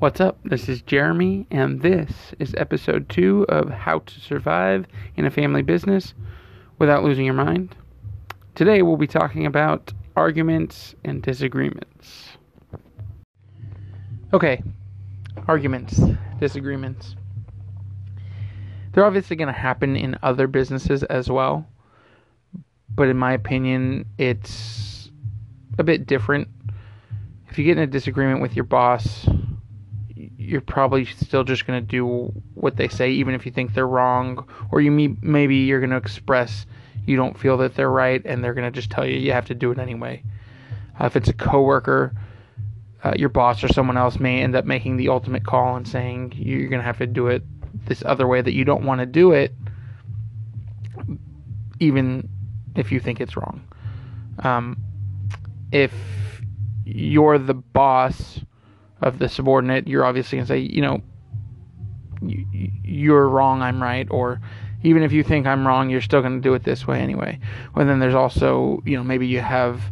What's up? This is Jeremy, and this is episode two of How to Survive in a Family Business Without Losing Your Mind. Today, we'll be talking about arguments and disagreements. Okay, arguments, disagreements. They're obviously going to happen in other businesses as well, but in my opinion, it's a bit different. If you get in a disagreement with your boss, you're probably still just going to do what they say, even if you think they're wrong, or you may, maybe you're going to express you don't feel that they're right, and they're going to just tell you you have to do it anyway. Uh, if it's a coworker, uh, your boss or someone else may end up making the ultimate call and saying you're going to have to do it this other way that you don't want to do it, even if you think it's wrong. Um, if you're the boss of the subordinate, you're obviously going to say, you know, you're wrong, I'm right, or even if you think I'm wrong, you're still going to do it this way anyway. Well, then there's also, you know, maybe you have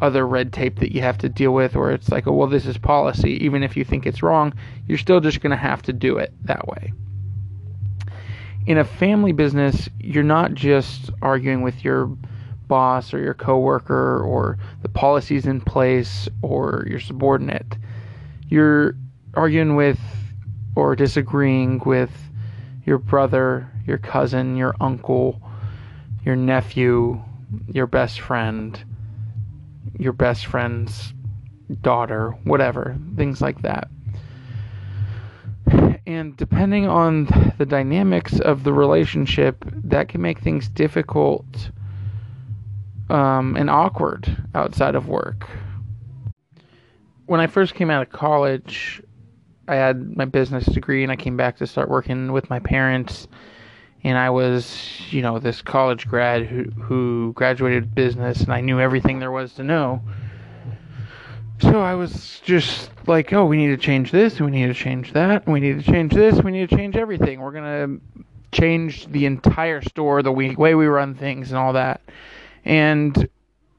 other red tape that you have to deal with, or it's like, oh, well, this is policy. Even if you think it's wrong, you're still just going to have to do it that way. In a family business, you're not just arguing with your boss or your coworker or the policies in place or your subordinate you're arguing with or disagreeing with your brother, your cousin, your uncle, your nephew, your best friend, your best friend's daughter, whatever, things like that. And depending on the dynamics of the relationship, that can make things difficult um, and awkward outside of work when I first came out of college, I had my business degree and I came back to start working with my parents. And I was, you know, this college grad who who graduated business and I knew everything there was to know. So I was just like, oh, we need to change this, we need to change that, we need to change this, we need to change everything. We're gonna change the entire store, the way we run things, and all that. And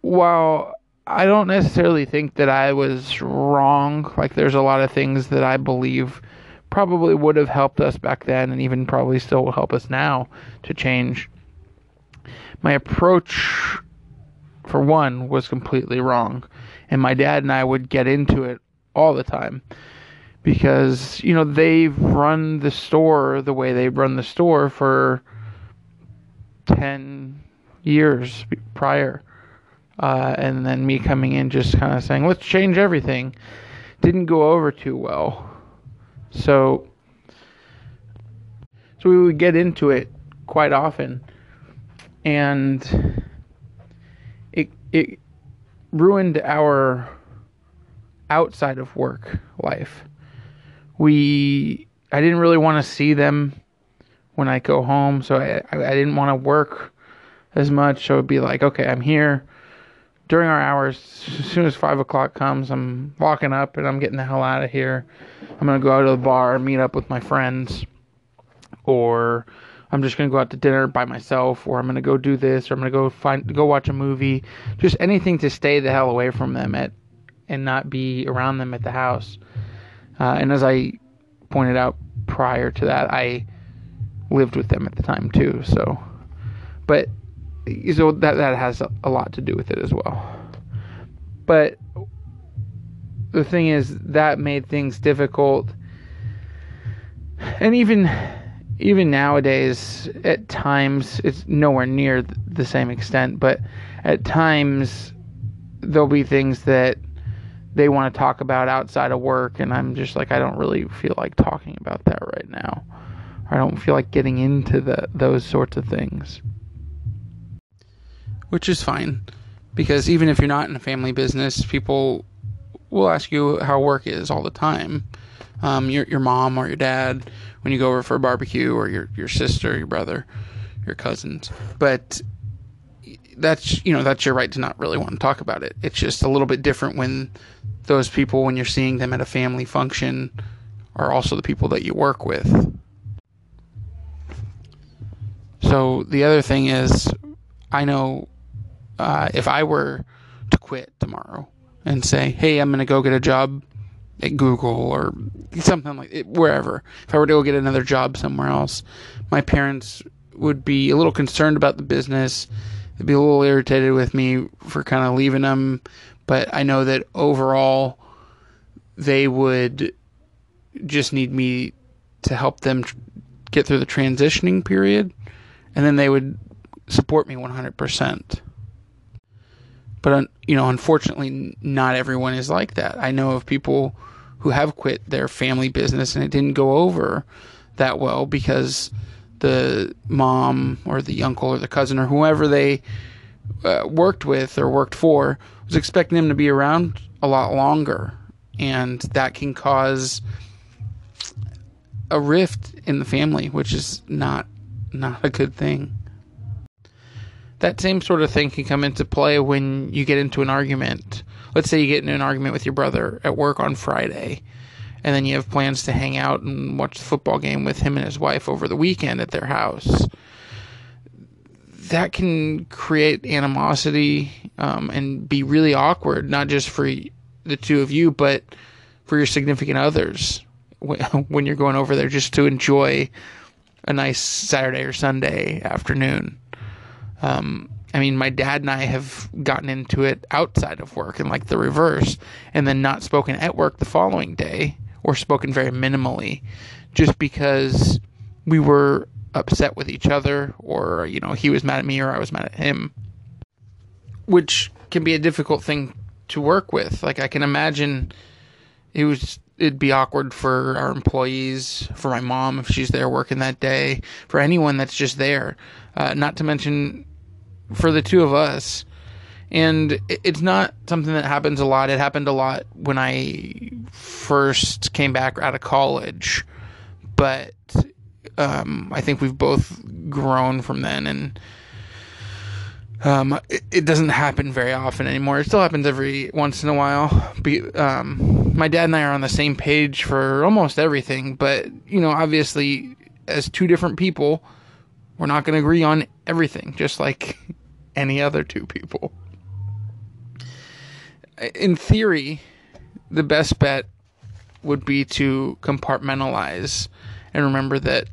while I don't necessarily think that I was wrong. Like, there's a lot of things that I believe probably would have helped us back then and even probably still will help us now to change. My approach, for one, was completely wrong. And my dad and I would get into it all the time because, you know, they've run the store the way they run the store for 10 years prior uh, and then me coming in just kind of saying, let's change everything, didn't go over too well. So, so we would get into it quite often, and it it ruined our outside of work life. We I didn't really want to see them when I go home, so I I, I didn't want to work as much. So it'd be like, okay, I'm here during our hours, as soon as five o'clock comes, I'm walking up and I'm getting the hell out of here. I'm gonna go out to the bar, meet up with my friends, or I'm just gonna go out to dinner by myself, or I'm gonna go do this, or I'm gonna go find go watch a movie. Just anything to stay the hell away from them at and not be around them at the house. Uh, and as I pointed out prior to that, I lived with them at the time too. So, but so that that has a lot to do with it as well. But the thing is that made things difficult, and even even nowadays, at times it's nowhere near the same extent. But at times there'll be things that they want to talk about outside of work, and I'm just like I don't really feel like talking about that right now. I don't feel like getting into the those sorts of things which is fine because even if you're not in a family business, people will ask you how work is all the time. Um, your your mom or your dad when you go over for a barbecue, or your your sister, your brother, your cousins. But that's you know that's your right to not really want to talk about it. It's just a little bit different when those people, when you're seeing them at a family function, are also the people that you work with. So the other thing is, I know uh, if I were to quit tomorrow and say, hey, I'm going to go get a job at Google or something like it, wherever. If I were to go get another job somewhere else, my parents would be a little concerned about the business. They'd be a little irritated with me for kind of leaving them, but I know that overall they would just need me to help them tr- get through the transitioning period, and then they would support me 100%. But you know, unfortunately, not everyone is like that. I know of people who have quit their family business and it didn't go over that well because the mom or the uncle or the cousin or whoever they uh, worked with or worked for was expecting them to be around a lot longer, and that can cause a rift in the family, which is not not a good thing. That same sort of thing can come into play when you get into an argument. Let's say you get into an argument with your brother at work on Friday, and then you have plans to hang out and watch the football game with him and his wife over the weekend at their house. That can create animosity um, and be really awkward, not just for the two of you, but for your significant others when you're going over there just to enjoy a nice Saturday or Sunday afternoon. Um, I mean, my dad and I have gotten into it outside of work and like the reverse, and then not spoken at work the following day or spoken very minimally just because we were upset with each other or, you know, he was mad at me or I was mad at him, which can be a difficult thing to work with. Like, I can imagine it was it'd be awkward for our employees, for my mom if she's there working that day, for anyone that's just there. Uh, not to mention for the two of us. And it's not something that happens a lot. It happened a lot when I first came back out of college. But um, I think we've both grown from then. And um, it, it, doesn't happen very often anymore. It still happens every once in a while. Um, my dad and I are on the same page for almost everything. But, you know, obviously, as two different people, we're not going to agree on everything, just like any other two people. In theory, the best bet would be to compartmentalize and remember that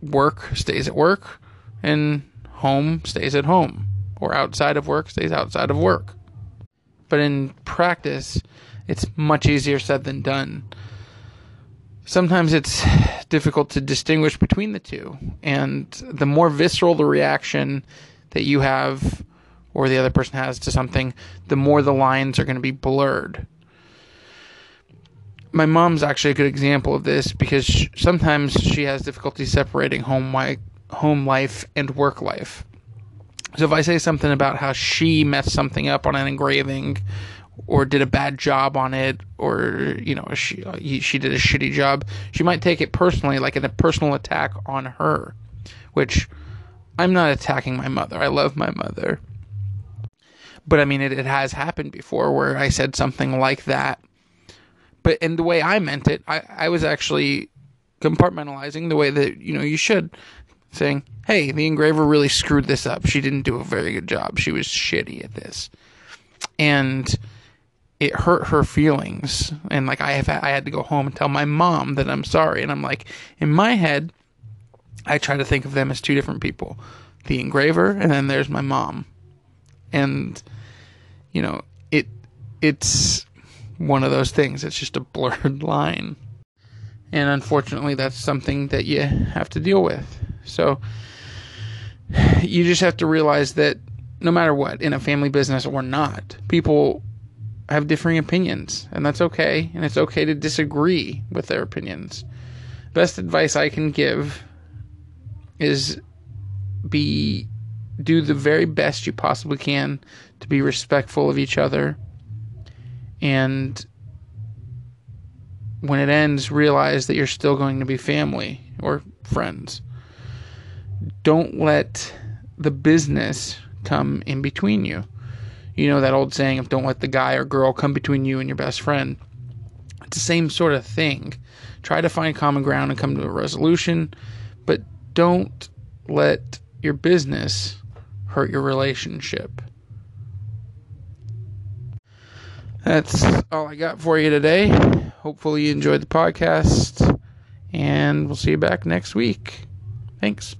work stays at work and home stays at home, or outside of work stays outside of work. But in practice, it's much easier said than done. Sometimes it's difficult to distinguish between the two, and the more visceral the reaction that you have or the other person has to something, the more the lines are going to be blurred. My mom's actually a good example of this because she, sometimes she has difficulty separating home home life and work life. So if I say something about how she messed something up on an engraving or did a bad job on it or you know she she did a shitty job, she might take it personally like in a personal attack on her, which I'm not attacking my mother. I love my mother. But I mean, it, it has happened before where I said something like that. But in the way I meant it, I, I was actually compartmentalizing the way that, you know, you should. Saying, hey, the engraver really screwed this up. She didn't do a very good job. She was shitty at this. And it hurt her feelings. And like I have I had to go home and tell my mom that I'm sorry. And I'm like, in my head, I try to think of them as two different people the engraver, and then there's my mom. And, you know, it it's one of those things. It's just a blurred line. And unfortunately, that's something that you have to deal with. So you just have to realize that no matter what, in a family business or not, people have differing opinions, and that's okay. And it's okay to disagree with their opinions. Best advice I can give is be do the very best you possibly can to be respectful of each other and when it ends realize that you're still going to be family or friends don't let the business come in between you you know that old saying of don't let the guy or girl come between you and your best friend it's the same sort of thing try to find common ground and come to a resolution but don't let your business hurt your relationship. That's all I got for you today. Hopefully, you enjoyed the podcast, and we'll see you back next week. Thanks.